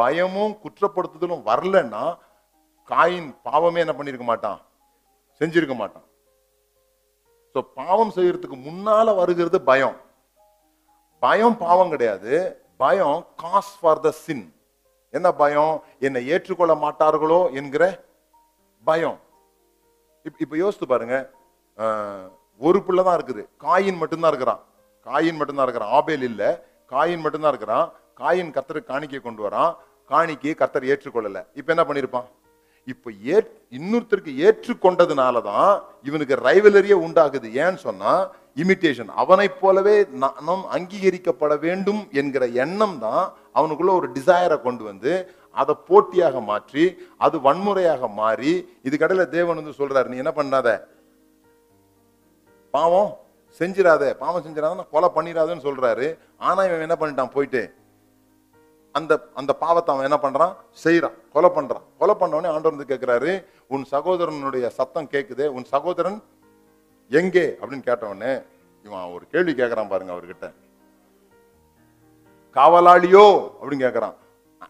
பயமும் குற்றப்படுத்துதலும் வரலன்னா காயின் பாவமே என்ன பண்ணிருக்க மாட்டான்? செஞ்சிருக்க மாட்டான். ஸோ பாவம் செய்யறதுக்கு முன்னால வருகிறது பயம். பயம் பாவம் கிடையாது. பயம் காஸ் ஃபார் த சின் என்ன பயம்? என்னை ஏற்றுக்கொள்ள மாட்டார்களோ என்கிற பயம். இப்ப இப்போ யோசித்து பாருங்க. ஒரு பிள்ளை தான் இருக்குது. காயின் மட்டும்தான் இருக்கிறான். காயின் மட்டும்தான் இருக்கிறான். ஆபேல் இல்லை. காயின் மட்டும்தான் இருக்கிறான். காயின் கர்த்தருக்கு காணிக்கை கொண்டு வரான். காணிக்கையை கர்த்தர் ஏற்றுக்கொள்ளல. இப்போ என்ன பண்ணியிருப்பான் இப்போ ஏ இன்னொருத்தருக்கு ஏற்றுக்கொண்டதுனால தான் இவனுக்கு ரைவலரியே உண்டாகுது. ஏன்னு சொன்னால் இமிட்டேஷன் அவனைப் போலவே நாம் அங்கீகரிக்கப்பட வேண்டும் என்கிற எண்ணம் தான் அவனுக்குள்ள ஒரு டிசையரை கொண்டு வந்து அதை போட்டியாக மாற்றி அது வன்முறையாக மாறி இது கடையில் தேவன் வந்து சொல்றாரு நீ என்ன பண்ணாத? பாவம் செஞ்சிடாத. பாவம் செஞ்சிடாத கொலை பண்ணிடாதன்னு சொல்றாரு. ஆனா இவன் என்ன பண்ணிட்டான்? போயிட்டு அந்த அந்த பாவத்தை அவன் என்ன பண்றான்? செய்யறான் கொலை பண்றான். கொலை பண்ண உடனே ஆண்டவர் வந்து கேட்கிறாரு உன் சகோதரனுடைய சத்தம் கேட்குதே உன் சகோதரன் எங்கே? அப்படின்னு கேட்ட உடனே இவன் ஒரு கேள்வி கேட்கறான் பாருங்க அவர்கிட்ட. காவலாளியோ? அப்படின்னு கேட்கறான்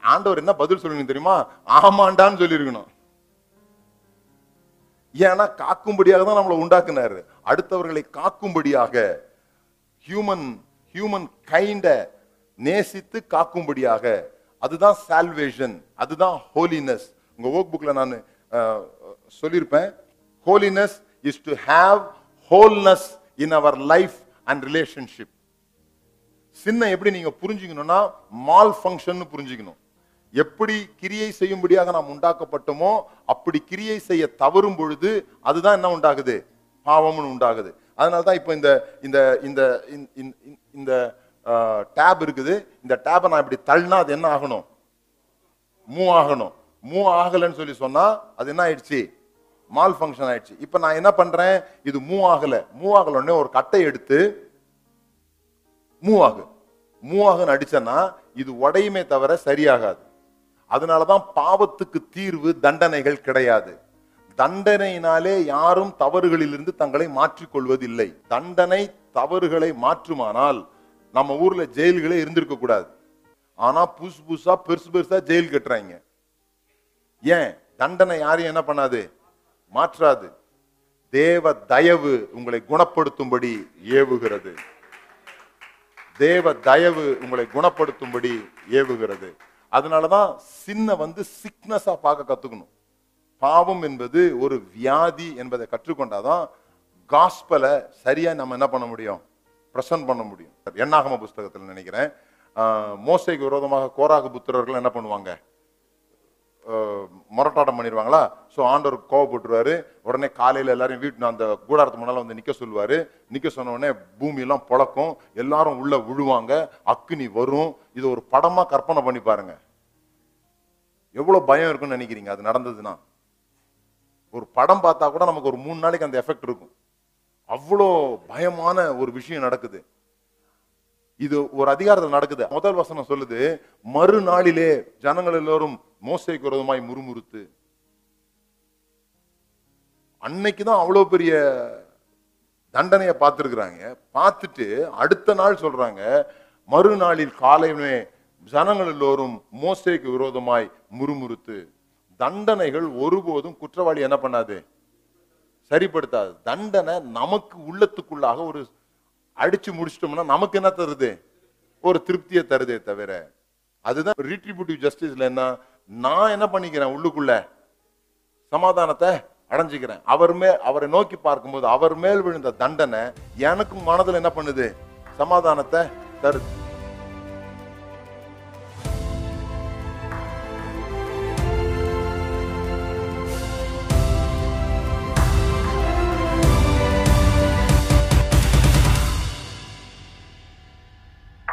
ஆண்டவர் என்ன பதில் சொல்லணும் தெரியுமா? ஆமாண்டான்னு சொல்லியிருக்கணும். ஏன்னா காக்கும்படியாக தான் நம்மளை உண்டாக்குனாரு. அடுத்தவர்களை காக்கும்படியாக ஹியூமன் ஹியூமன் கைண்ட நேசித்து காக்கும்படியாக. அதுதான் சால்வேஷன் அதுதான் ஹோலினஸ் உங்க ஒர்க் புக்ல நான் சொல்லியிருப்பேன். Holiness is to have wholeness in our life and relationship சின்ன எப்படி நீங்க புரிஞ்சுக்கணும்னா மால் ஃபங்க்ஷன் புரிஞ்சுக்கணும். எப்படி கிரியை செய்யும்படியாக நாம் உண்டாக்கப்பட்டோமோ அப்படி கிரியை செய்ய தவறும் பொழுது அதுதான் என்ன உண்டாகுது? பாவம்னு உண்டாகுது. அதனால தான் இப்போ இந்த இந்த இந்த இந்த- இந்த- இந்த டேப் இருக்குது. இந்த டேப்பை நான் இப்படி தள்ளினா அது என்ன ஆகணும்? மூவ் ஆகணும். மூவ் ஆகலைன்னு சொல்லி சொன்னால் அது என்ன ஆயிடுச்சு? மால் ஃபங்க்ஷன் ஆயிடுச்சு. இப்போ நான் என்ன பண்ணுறேன் இது மூவ் ஆகலை. மூவ் ஆகல உடனே ஒரு கட்டை எடுத்து மூவ் ஆகு. மூவ் ஆகுன்னு அடிச்சேன்னா இது உடையுமே தவிர சரியாகாது. அதனால தான் பாவத்துக்கு தீர்வு தண்டனைகள் கிடையாது. தண்டனையினாலே யாரும் தவறுகளிலிருந்து தங்களை மாற்றிக்கொள்வதில்லை. தண்டனை தவறுகளை மாற்றுமானால் நம்ம ஊர்ல ஜெயில்களே இருந்திருக்க கூடாது. ஆனா புதுசு புதுசா பெருசு பெருசா ஜெயில் கட்டுறாங்க. ஏன்? தண்டனை யாரையும் என்ன பண்ணாது? மாற்றாது. தேவ தயவு உங்களை குணப்படுத்தும்படி ஏவுகிறது. தேவ தயவு உங்களை குணப்படுத்தும்படி ஏவுகிறது. அதனாலதான் சின்ன வந்து சிக்னஸா பார்க்க கத்துக்கணும். பாவம் என்பது ஒரு வியாதி என்பதை கற்றுக்கொண்டாதான் காஸ்பலை சரியா நம்ம என்ன பண்ண முடியும்? ப்ரெசன்ட் பண்ண முடியும். எண்ணாகம புஸ்தகத்தில் நினைக்கிறேன். மோசைக்கு விரோதமாக கோராக புத்திரர்கள் என்ன பண்ணுவாங்க? முரட்டாட்டம் பண்ணிடுவாங்களா ஸோ ஆண்டவர் கோவப்பட்டுருவாரு. உடனே காலையில் எல்லாரும் வீட்டு அந்த கூடாரத்து முன்னால் வந்து நிற்க சொல்லுவார். நிற்க சொன்ன உடனே பூமியெல்லாம் புழக்கும். எல்லாரும் உள்ளே விழுவாங்க. அக்னி வரும். இது ஒரு படமாக கற்பனை பண்ணி பாருங்க. எவ்வளோ பயம் இருக்குன்னு நினைக்கிறீங்க? அது நடந்ததுன்னா. ஒரு படம் பார்த்தா கூட நமக்கு ஒரு மூணு நாளைக்கு அந்த எஃபெக்ட் இருக்கும். அவ்வளோ பயமான ஒரு விஷயம் நடக்குது. இது ஒரு அதிகாரத்தில் நடக்குது. முதல் வசனம் சொல்லுது மறுநாளிலே ஜனங்கள் எல்லோரும் மோசைக்கு விரோதமாய் முறுமுறுத்து. அன்னைக்கு தான் அவ்வளோ பெரிய தண்டனையை பார்த்துருக்குறாங்க. பார்த்துட்டு அடுத்த நாள் சொல்றாங்க மறுநாளில் காலையுமே ஜனங்கள் எல்லோரும் மோசைக்கு விரோதமாய் முறுமுறுத்து. தண்டனைகள் ஒருபோதும் குற்றவாளி என்ன பண்ணாது? சரிப்படுத்தாது. தண்டனை நமக்கு உள்ளத்துக்குள்ளாக ஒரு அடிச்சு முடிச்சிட்டோம்னா நமக்கு என்ன தருது? ஒரு திருப்தியை தருதே தவிர. அதுதான் ரீட்ரிபியூட்டிவ் ஜஸ்டிஸ்ல என்ன? நான் என்ன பண்ணிக்கிறேன் உள்ளுக்குள்ள? சமாதானத்தை அடைஞ்சுக்கிறேன். அவர் மேல் அவரை நோக்கி பார்க்கும்போது அவர் மேல் விழுந்த தண்டனை எனக்கு மனதில் என்ன பண்ணுது? சமாதானத்தை தருது.